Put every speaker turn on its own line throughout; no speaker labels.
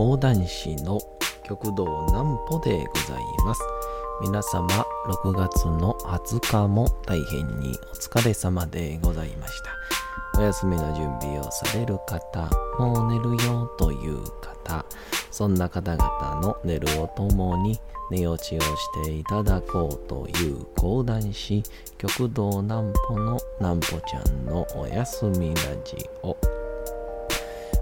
講談師の極道南歩でございます。皆様6月の20日も大変にお疲れ様でございました。お休みの準備をされる方もう寝るよという方そんな方々の寝るをともに寝落ちをしていただこうという講談師極道南歩の南歩ちゃんのおやすみラジオ。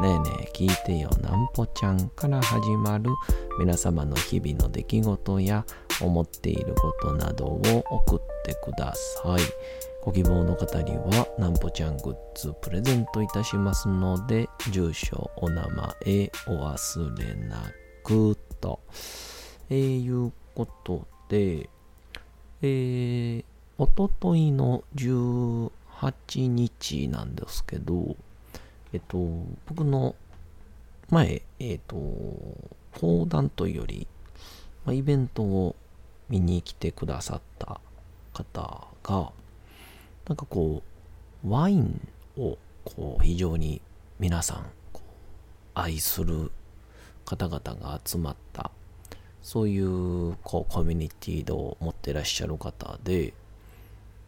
ねえねえ聞いてよなんぽちゃんから始まる皆様の日々の出来事や思っていることなどを送ってください。ご希望の方にはなんぽちゃんグッズプレゼントいたしますので、住所、お名前お忘れなくと。えー、いうことで、えー、おとといの18日なんですけど、えっと、僕の前、えっと、講談というより、まあ、イベントを見に来てくださった方が、なんかこう、ワインをこう非常に皆さん愛する方々が集まった、そういうこうコミュニティを持ってらっしゃる方で、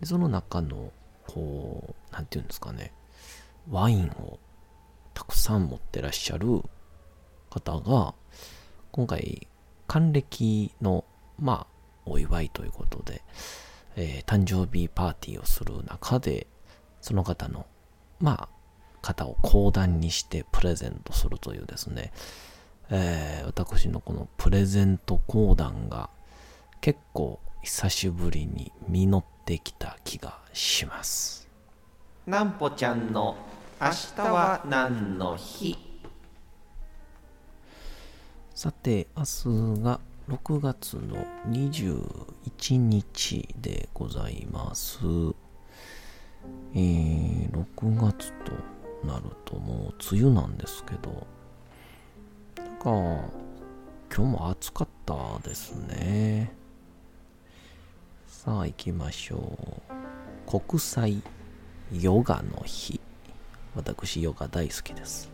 でその中の、こう、なんていうんですかね、ワインをたくさん持ってらっしゃる方が、今回、還暦の、まあ、お祝いということで、えー、誕生日パーティーをする中で、その方の、まあ、方を講談にしてプレゼントするというですね、えー、私のこのプレゼント講談が結構久しぶりに実ってきた気がします。なんぽちゃんの明日は何の日？さて明日が6月の21日でございます。えー、6月となるともう梅雨なんですけど。なんか今日も暑かったですね。さあ行きましょう。国際ヨガの日。私ヨガ大好きです。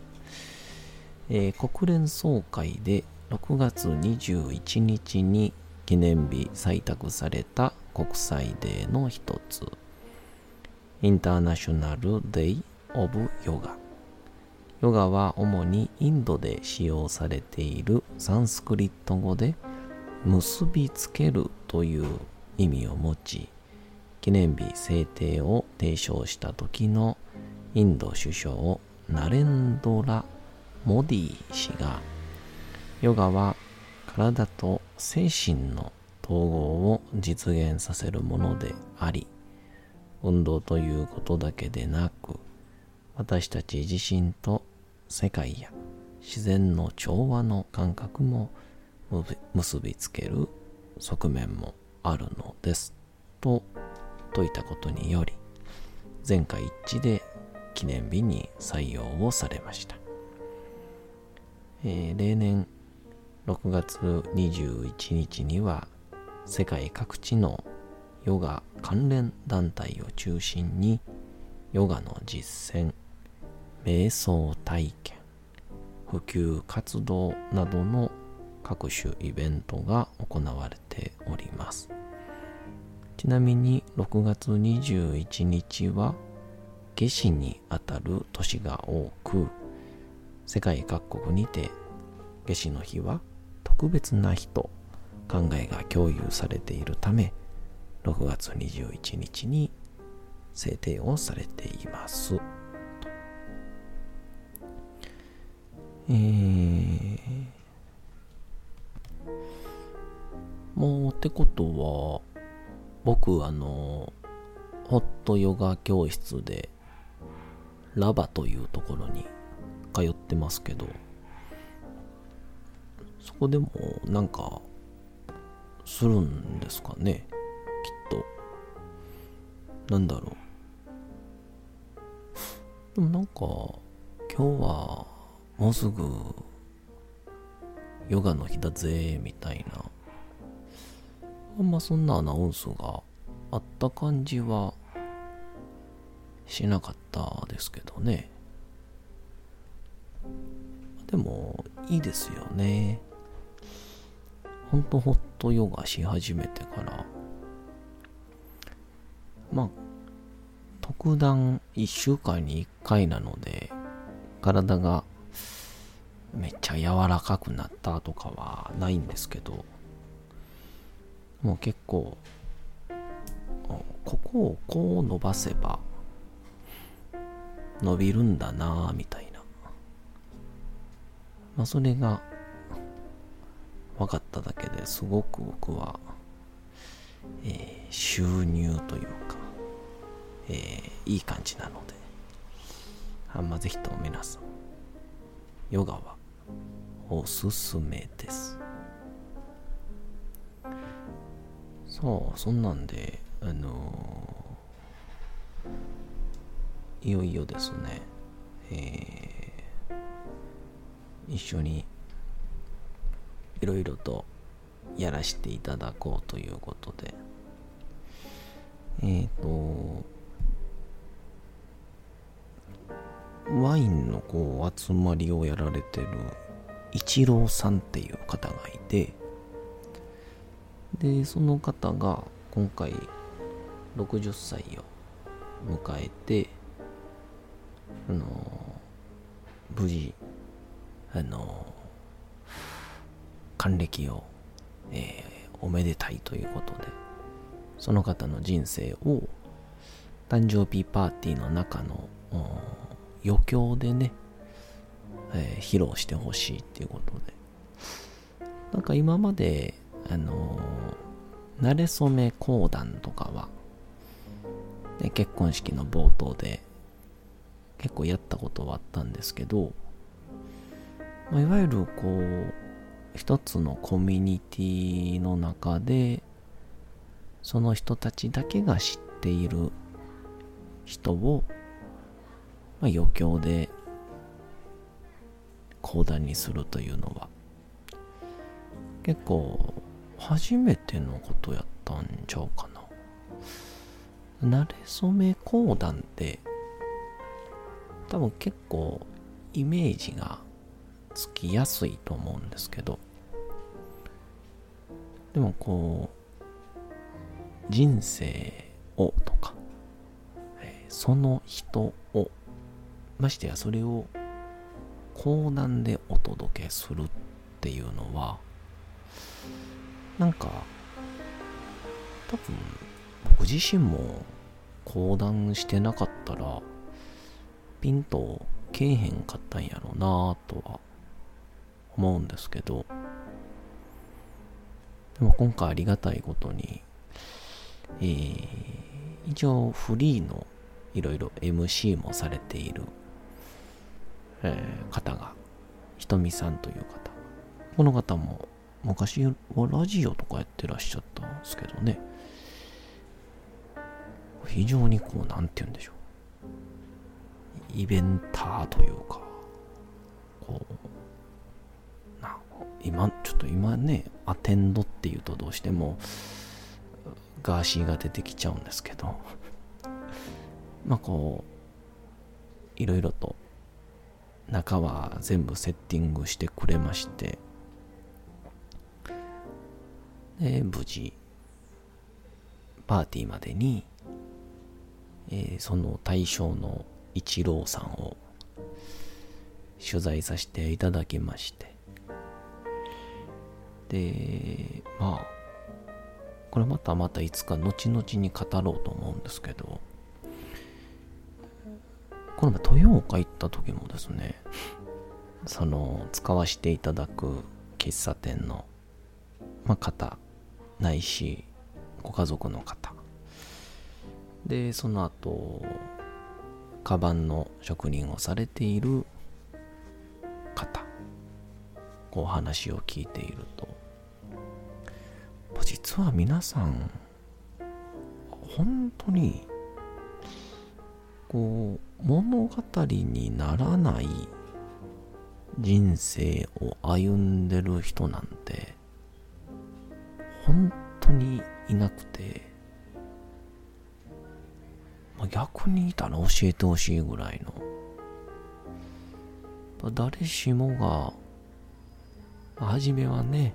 えー、国連総会で6月21日に記念日採択された国際デーの一つ、インターナショナルデイ・オブ・ヨガ。ヨガは主にインドで使用されているサンスクリット語で結びつけるという意味を持ち、記念日制定を提唱した時のインド首相ナレンドラ・モディ氏がヨガは体と精神の統合を実現させるものであり運動ということだけでなく私たち自身と世界や自然の調和の感覚も結びつける側面もあるのです。と説いたことにより前回一致で記念日に採用をされました。えー、例年6月21日には世界各地のヨガ関連団体を中心にヨガの実践、瞑想体験、普及活動などの各種イベントが行われております。ちなみに6月21日は夏至にあたる年が多く、世界各国にて夏至の日は特別な日と考えが共有されているため、6月21日に制定をされています。えー、もうってことは、僕あの、ホットヨガ教室でラバというところに通ってますけど、そこでもなんかするんですかねきっと。なんだろう。でもなんか今日はもうすぐヨガの日だぜみたいな。あんまそんなアナウンスがあった感じはしなかったですけどね。でもいいですよね。ほんとホットヨガし始めてから。まあ特段1週間に1回なので体がめっちゃ柔らかくなったとかはないんですけどもう結構ここをこう伸ばせば伸びるんだなぁみたいな。まあそれが分かっただけですごく僕は、えー、収入というか、えー、いい感じなのであんまぜひとも皆さんヨガはおすすめです。そうそんなんであのー、いよいよですね。えー、一緒にいろいろとやらせていただこうということで。えっ、ー、とワインのこう集まりをやられてるイチローさんっていう方がいてでその方が今回60歳を迎えてあの無事あの還暦を、えー、おめでたいということでその方の人生を誕生日パーティーの中の余興でね、えー、披露してほしいっていうことで。なんか今まであのー、慣れ初め講談とかは、ね、結婚式の冒頭で結構やったことはあったんですけど、まあ、いわゆるこう一つのコミュニティの中でその人たちだけが知っている人を、まあ、余興で講談にするというのは結構初めてのことやったんちゃうかな。慣れ初め講談って多分結構イメージがつきやすいと思うんですけど。でもこう人生をとか、その人をましてやそれを講談でお届けするっていうのはなんか多分僕自身も講談してなかったらピンとけえへんかったんやろうなとは思うんですけどでも今回ありがたいことに、えー、一応フリーのいろいろ MC もされている、えー、方が、ひとみさんという方。この方も昔はラジオとかやってらっしゃったんですけどね。非常にこう、なんて言うんでしょう。イベンターというか、こう、な今、ちょっと今ね、アテンドっていうとどうしても、ガーシーが出てきちゃうんですけど、まあこう、いろいろと中は全部セッティングしてくれまして、で、無事、パーティーまでに、えー、その対象の一郎さんを取材させていただきまして、で、まあ、これまたまたいつか後々に語ろうと思うんですけど、この前豊岡行った時もですね、その使わせていただく喫茶店の、まあ、方ないしご家族の方。でその後カバンの職人をされている方こう話を聞いていると。実は皆さん本当にこう物語にならない人生を歩んでる人なんて本当にいなくて、逆にいたら教えてほしいぐらいの。誰しもが初めはね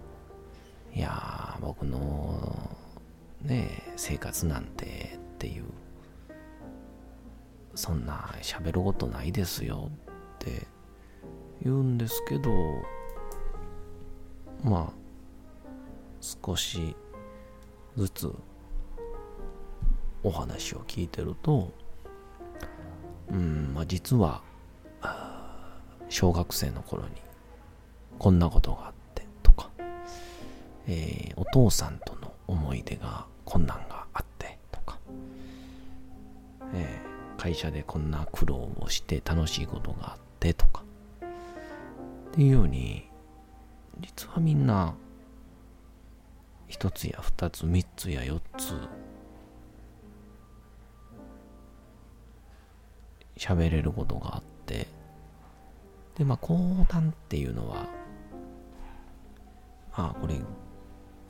いや僕のね生活なんてっていうそんな喋ることないですよって言うんですけどまあ少しずつお話を聞いてるとうんまあ実は小学生の頃にこんなことがあってとか、えー、お父さんとの思い出が困難があってとか、えー、会社でこんな苦労をして楽しいことがあってとかっていうように実はみんな一つや二つ三つや四つ喋れることがあってでまあ講談っていうのはまあこれ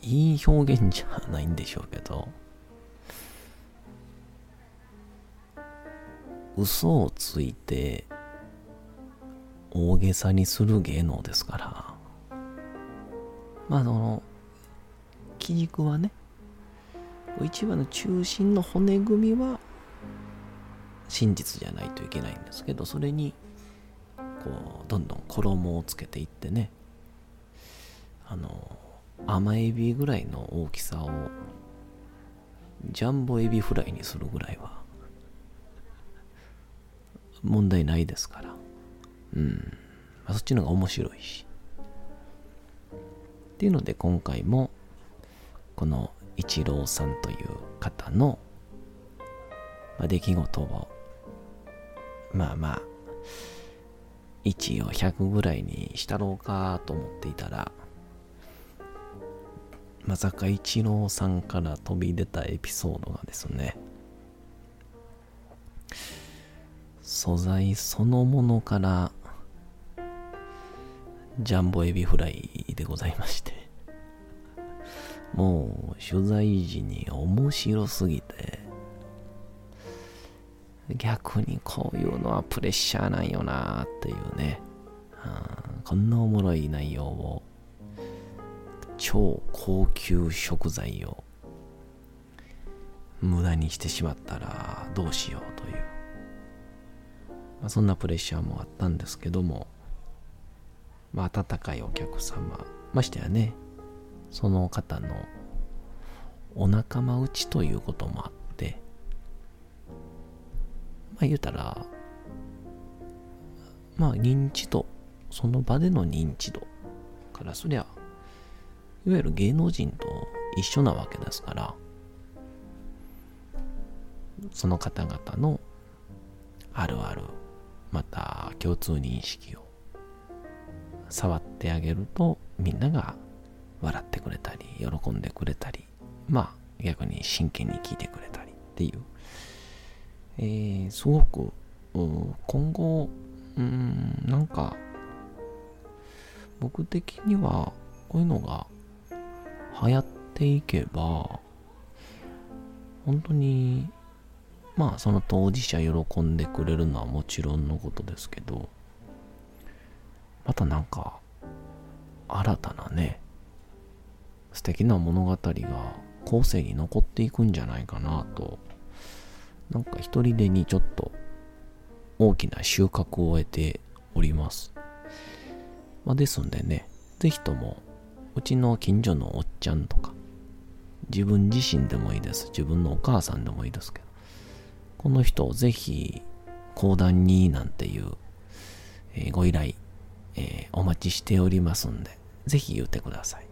いい表現じゃないんでしょうけど嘘をついて大げさにする芸能ですからまあその基軸はね一番の中心の骨組みは真実じゃないといけないんですけどそれにこうどんどん衣をつけていってねあの甘エビぐらいの大きさをジャンボエビフライにするぐらいは問題ないですから。うん、そっちの方が面白いし。っていうので今回もこの一郎さんという方の、出来事をまあまあ1を100ぐらいにしたろうかと思っていたらまさか一郎さんから飛び出たエピソードがですね素材そのものからジャンボエビフライでございましてもう取材時に面白すぎて逆にこういうのはプレッシャーなんよなっていうね、うん、こんなおもろい内容を超高級食材を無駄にしてしまったらどうしようという、まあ、そんなプレッシャーもあったんですけども、まあ、温かいお客様ましてやねその方のお仲間内ということもあってあ言うたらまあ認知度その場での認知度からそりゃいわゆる芸能人と一緒なわけですから、その方々のあるある、また共通認識を触ってあげると、みんなが笑ってくれたり、喜んでくれたり、まあ逆に真剣に聞いてくれたりっていう、えー、すごく今後、うん、なんか僕的にはこういうのが流行っていけば、本当に、まあその当事者喜んでくれるのはもちろんのことですけど、またなんか、新たなね、素敵な物語が後世に残っていくんじゃないかなと、なんか一人でにちょっと大きな収穫を得ております。まあ、ですんでね、ぜひともうちの近所のおっちゃんとか、自分自身でもいいです。自分のお母さんでもいいですけど、この人をぜひ講談になんていう、えー、ご依頼、えー、お待ちしておりますんで、ぜひ言ってください。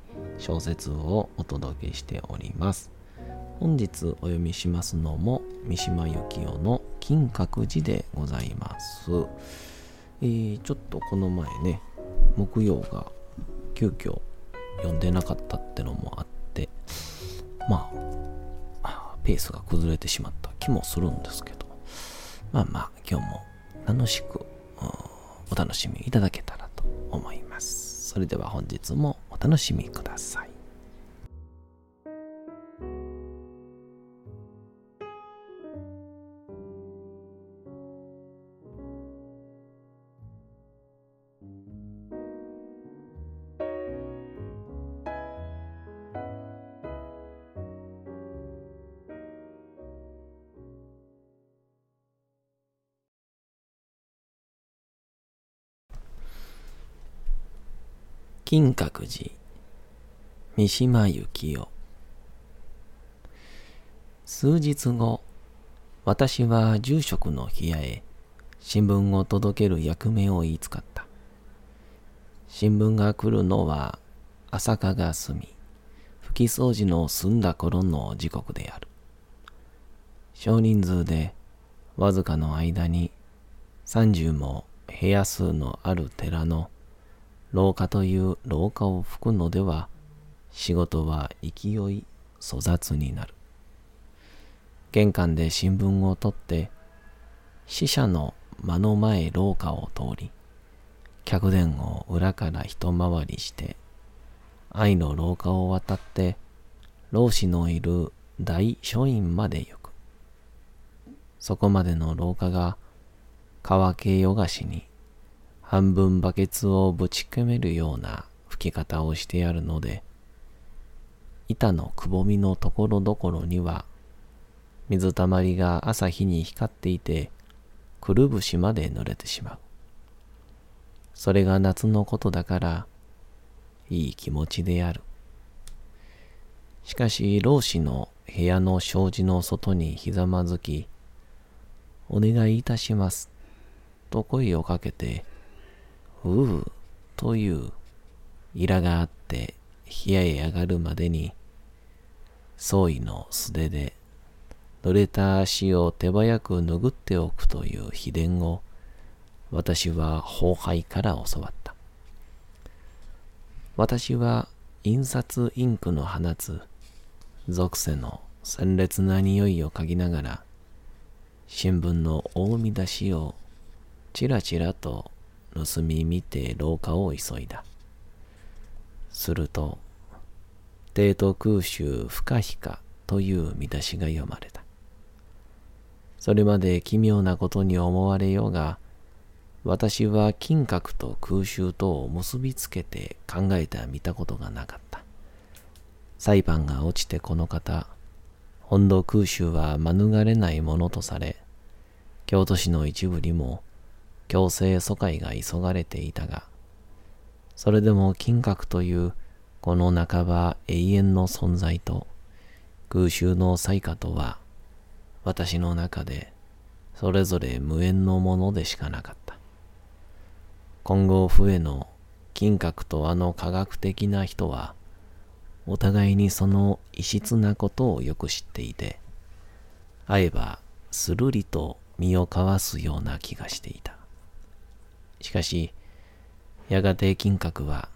小説をお届けしております。本日お読みしますのも三島由紀夫の金閣寺でございます。えー、ちょっとこの前ね、木曜が急遽読んでなかったってのもあって、まあ、ペースが崩れてしまった気もするんですけど、まあまあ、今日も楽しくお楽しみいただけたらと思います。それでは本日も楽しみください。金閣寺三島由紀夫。数日後私は住職の部屋へ新聞を届ける役目を言いつかった。新聞が来るのは朝霞が済み拭き掃除の済んだ頃の時刻である。少人数でわずかの間に30も部屋数のある寺の廊下という廊下を拭くのでは仕事は勢い粗雑になる。玄関で新聞を取って死者の間の前廊下を通り客殿を裏から一回りして愛の廊下を渡って老子のいる大書院まで行く。そこまでの廊下が乾けよがしに半分バケツをぶち込めるような吹き方をしてやるので、板のくぼみのところどころには、水たまりが朝日に光っていて、くるぶしまで濡れてしまう。それが夏のことだから、いい気持ちである。しかし、老子の部屋の障子の外にひざまずき、お願いいたします。と声をかけて、ううというイラがあって冷やへ上がるまでに総意の素手で濡れた足を手早く拭っておくという秘伝を私は後輩から教わった。私は印刷インクの放つ属性の鮮烈な匂いを嗅ぎながら新聞の大見出しをちらちらと盗み見て廊下を急いだ。すると、帝都空襲不可避かという見出しが読まれた。それまで奇妙なことに思われようが、私は金閣と空襲とを結びつけて考えては見たことがなかった。裁判が落ちてこの方、本土空襲は免れないものとされ、京都市の一部にも強制疎開が急がれていたが、それでも金閣というこの半ば永遠の存在と空襲の災禍とは私の中でそれぞれ無縁のものでしかなかった。今後笛の金閣とあの科学的な人はお互いにその異質なことをよく知っていて会えばするりと身を交わすような気がしていた。しかし、やがて金閣は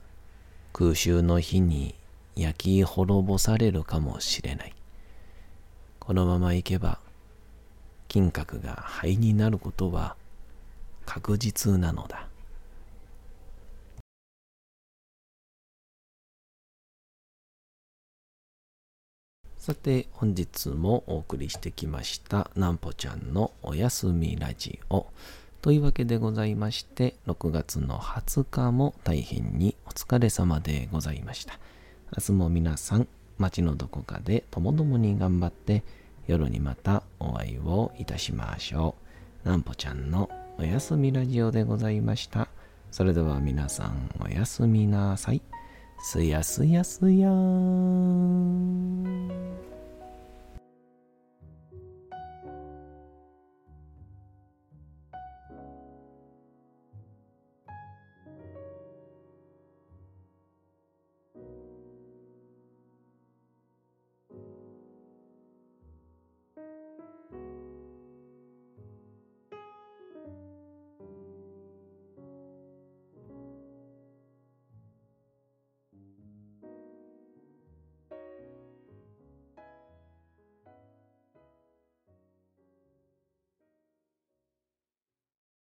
空襲の火に焼き滅ぼされるかもしれない。このままいけば、金閣が灰になることは確実なのだ。さて本日もお送りしてきましたなんぽちゃんのおやすみラジオ。というわけでございまして、6月の20日も大変にお疲れ様でございました。明日も皆さん、街のどこかでともどもに頑張って夜にまたお会いをいたしましょう。なんぽちゃんのおやすみラジオでございました。それでは皆さんおやすみなさい。すやすやすやーん。